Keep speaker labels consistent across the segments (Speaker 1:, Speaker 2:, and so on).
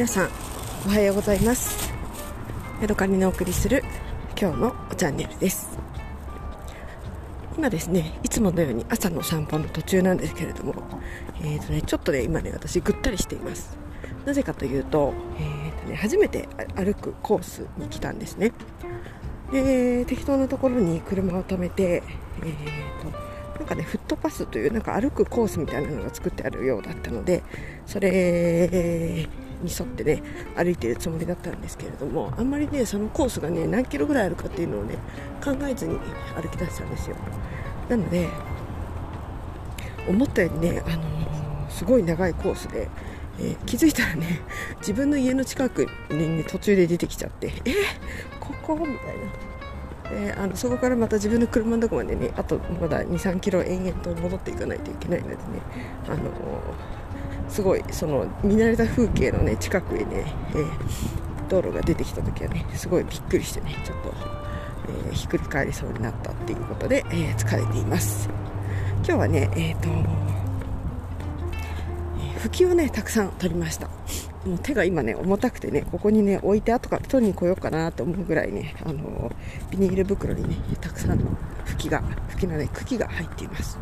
Speaker 1: 皆さんおはようございます。ヤドカニのお送りする今日のチャンネルです。今ですねいつものように朝の散歩の途中なんですけれども、えーとね、ちょっとね今ね私ぐったりしています。なぜかというと,、えーとね、初めて歩くコースに来たんですね。で適当なところに車を止めて、えーとなんかねフットパスというなんか歩くコースみたいなのが作ってあるようだったのでそれに沿ってね歩いてるつもりだったんですけれどもあんまりねそのコースがね何キロぐらいあるかっていうのをね考えずに歩き出したんですよ。なので思ったよりね、あの、すごい長いコースで、えー、気づいたらね自分の家の近くに、ね、途中で出てきちゃってえここ？みたいな。であのそこからまた自分の車のとこまでねあとまだ2 3キロ延々と戻っていかないといけないのでねあのすごいその見慣れた風景のね近くへね、えー、道路が出てきた時はねすごいびっくりしてねちょっと、えー、ひっくり返りそうになったっていうことで、えー、疲れています。今日はねえっ、と吹きをねたくさん取りました。もう手が今ね重たくてねここにね置いて後から取りに来ようかなと思うぐらいねあのビニール袋にねたくさんの吹きが吹きのね茎が入っています。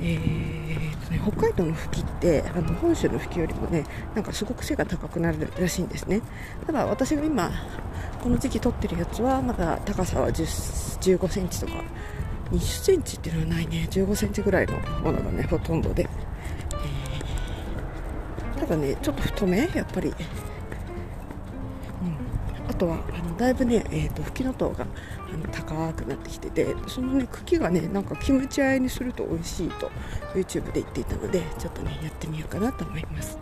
Speaker 1: えーとね、北海道の吹きってあの本州の吹きよりもねなんかすごく背が高くなるらしいんですね。ただ私が今この時期取ってるやつはまだ高さは1 5センチとか20センチっていうのはないね。15センチぐらいのものがねほとんどで。えただねちょっと太め？やっぱり、とはあのだいぶね、えーと、吹きの塔があの高くなってきててそのね茎がねなんかキムチあえにすると美味しいと YouTube で言っていたのでちょっとねやってみようかなと思います。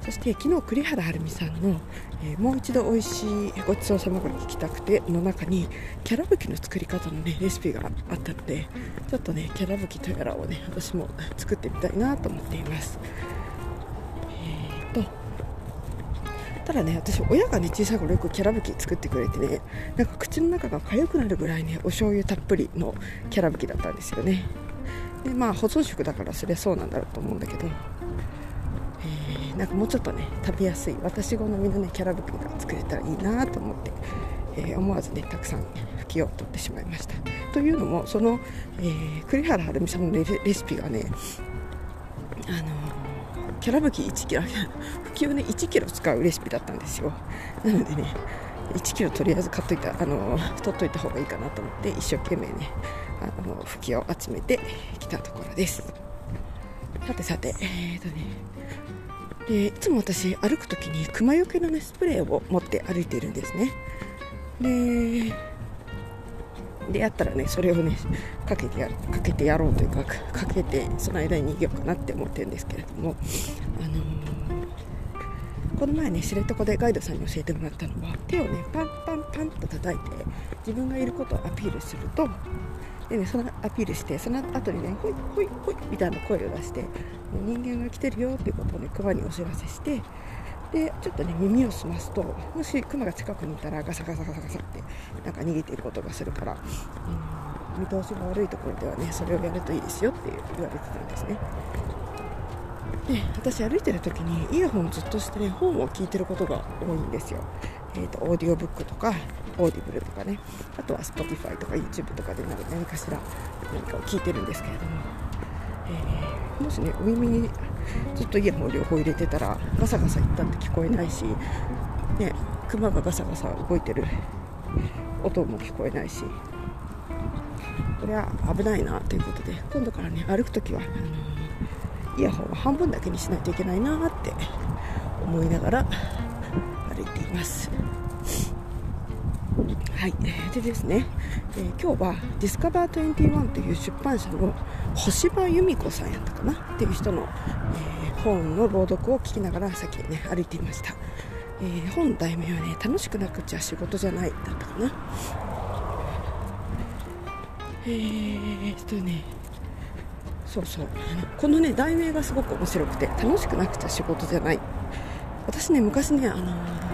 Speaker 1: そして昨日栗原はるみさんの、えー、もう一度美味しいごちそうさまが聞きたくての中にキャラブキの作り方のねレシピがあったのでちょっとねキャラブキとやらをね私も作ってみたいなと思っています。とただね私親がね小さい頃よくキャラブキ作ってくれてねなんか口の中が痒くなるぐらいねお醤油たっぷりのキャラブキだったんですよね。でまあ保存食だからそれそうなんだろうと思うんだけど、えー、なんかもうちょっとね食べやすい私好みのねキャラブキが作れたらいいなと思って、えー、思わずねたくさん拭きを取ってしまいました。というのもその、えー、栗原はるみさんのレシピがねあのキャラブキ1キロ吹きをね1キロ使うレシピだったんですよ。なのでね1キロとりあえず買っといたあの取っといた方がいいかなと思って一生懸命ねあの吹きを集めてきたところです。さてさてえー、とねでいつも私歩く時に熊よけのねスプレーを持って歩いているんですね。ででやったらねそれをねかけてやかけてやろうというかかけてその間に逃げようかなって思ってるんですけれども、あのー、この前ね知床でガイドさんに教えてもらったのは手をねパンパンパンと叩いて自分がいることをアピールするとでね、そのアピールしてその後にねほいほいほいみたいな声を出して人間が来てるよっていうことをね熊にお知らせしてでちょっとね耳を澄ますともしクマが近くにいたらガサガサガサガサってなんか逃げていることがするから、うん、見通しが悪いところではねそれをやるといいですよって言われてたんですね。で私歩いてる時にイヤホンずっとしてね本を聞いてることが多いんですよ、えーと、オーディオブックとかオーディブルとかね。あとは Spotify とか YouTube とかで何かしら何かを聞いてるんですけれども、えー、もしねお耳にずっとイヤホン両方入れてたらガサガサいったって聞こえないし、ね、クマがガサガサ動いてる。音も聞こえないし。これは危ないなということで今度からね歩く時はイヤホンを半分だけにしないといけないなって思いながら歩いています。はい、でですね、えー、今日はディスカバー21という出版社の星葉由美子さんやったかな？っていう人の、えー、本の朗読を聞きながら先ね歩いていました、えー、本題名はね楽しくなくちゃ仕事じゃないだったかな。えーっとねそうそう。このね題名がすごく面白くて楽しくなくちゃ仕事じゃない。私ね昔ねあのー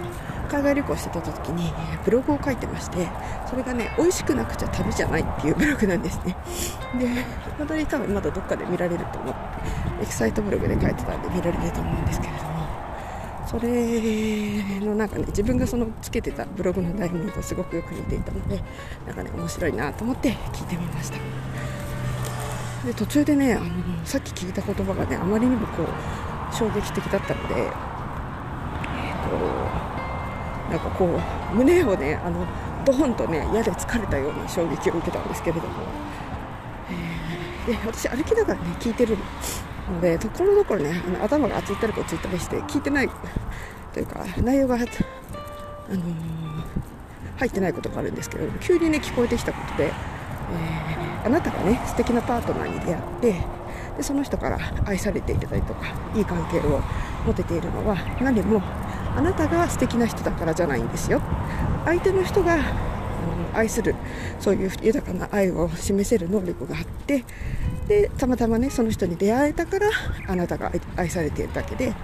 Speaker 1: 海外旅行してた時にブログを書いてましてそれがね美味しくなくちゃ旅じゃないっていうブログなんですね。でまだに多分まだどっかで見られると思ってエキサイトブログで書いてたんで見られると思うんですけれどもそれのなんかね自分がそのつけてたブログの題名とすごくよく似ていたのでなんかね面白いなと思って聞いてみました。で途中でねあのさっき聞いた言葉がねあまりにもこう衝撃的だったのでえっ、となんかこう胸をねあのドーンとね矢で疲れたような衝撃を受けたんですけれども、えー、で私歩きながらね聞いてるのでところどころねあの頭があっち行ったりこっち行ったりして聞いてないというか内容が、あのー、入ってないことがあるんですけど急にね聞こえてきたことで、えー、あなたがね素敵なパートナーに出会ってでその人から愛されていたりとかいい関係を持てているのは何もあなたが素敵な人だからじゃないんですよ。相手の人が愛するそういう豊かな愛を示せる能力があってでたまたまねその人に出会えたからあなたが愛されているだけで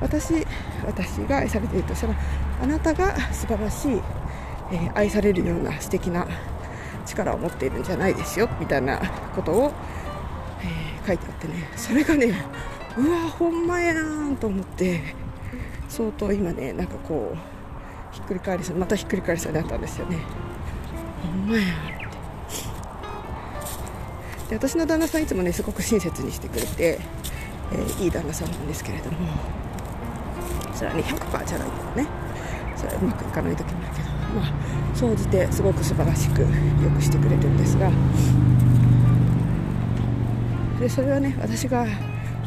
Speaker 1: 私私が愛されているとしたらあなたが素晴らしい、えー、愛されるような素敵な力を持っているんじゃないですよみたいなことを、えー、書いてあってね。それがねうわほんまやんと思って。相当今ねなんかこうひっくり返りそうまたひっくり返りそうになったんですよね。ほんまやって。で私の旦那さんいつもねすごく親切にしてくれて、えー、いい旦那さんなんですけれども。それはね100%じゃないけどね。それはうまくいかない時もあるけど。まあ総じてすごく素晴らしくよくしてくれてるんですが。でそれはね私が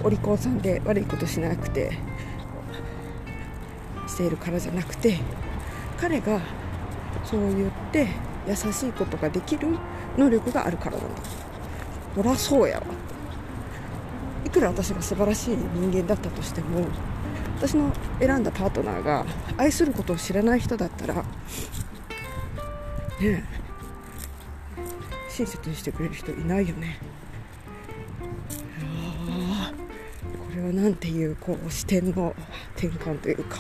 Speaker 1: お利口さんで悪いことしなくてしているからじゃなくて彼がそう言って優しいことができる能力があるからなんだ。そりゃそうやわ。いくら私が素晴らしい人間だったとしても私の選んだパートナーが愛することを知らない人だったらねえ親切にしてくれる人いないよね。これは何ていうこう視点の転換というか。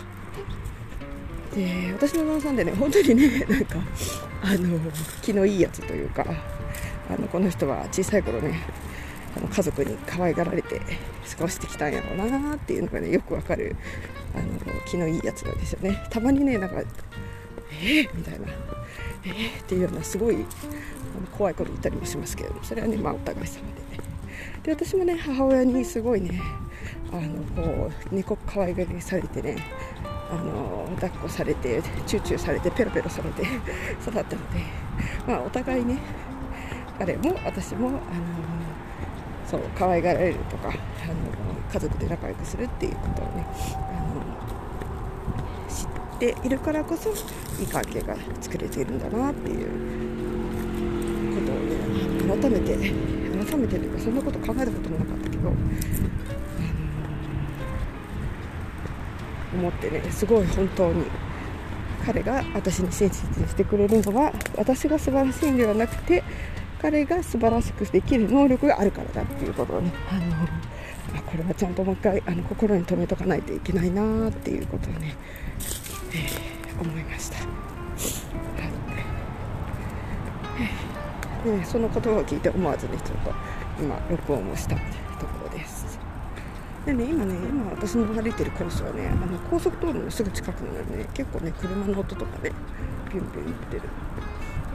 Speaker 1: で私の旦那さんでね本当にねなんかあの気のいいやつというかあのこの人は小さい頃ねあの家族に可愛がられて過ごしてきたんやろうなっていうのがねよくわかるあの気のいいやつなんですよね。たまにねなんかえー、みたいな。えー、っていうようなすごい怖いこと言ったりもしますけどそれはねまあお互い様で。ねで私もね母親にすごいねあのこう猫可愛がりされてねあの抱っこされてチューチューされてペロペロされて 育ったので、まあ、お互いね彼も私もあのそう可愛がられるとかあの家族で仲良くするっていうことをねあの知っているからこそいい関係が作れているんだなっていうことをね改めて改めてというかそんなこと考えたこともなかったけど思ってねすごい本当に。彼が私に親切にしてくれるのは私が素晴らしいんではなくて彼が素晴らしくできる能力があるからだっていうことをね。あのあこれはちゃんともう一回あの心に留めとかないといけないなっていうことをね、えー、思いました、はい。でその言葉を聞いて思わずねちょっと今録音をしたところででね今ね今私の歩いてるコースはねあの高速道路のすぐ近くなのでね結構ね車の音とかねピュンピュン言ってる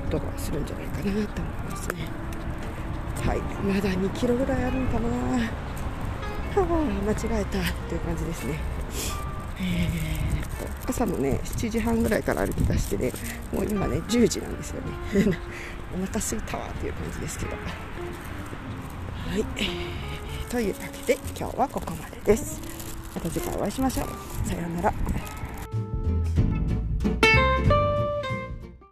Speaker 1: 音がするんじゃないかなと思いますね。はい。まだ2キロぐらいあるのかな。はあ間違えたっていう感じですね。えー、っと朝のね7時半ぐらいから歩き出してねもう今ね10時なんですよね。お腹すいたわっていう感じですけど。はい。というわけで今日はここまでです。また次回お会いしましょう。さようなら。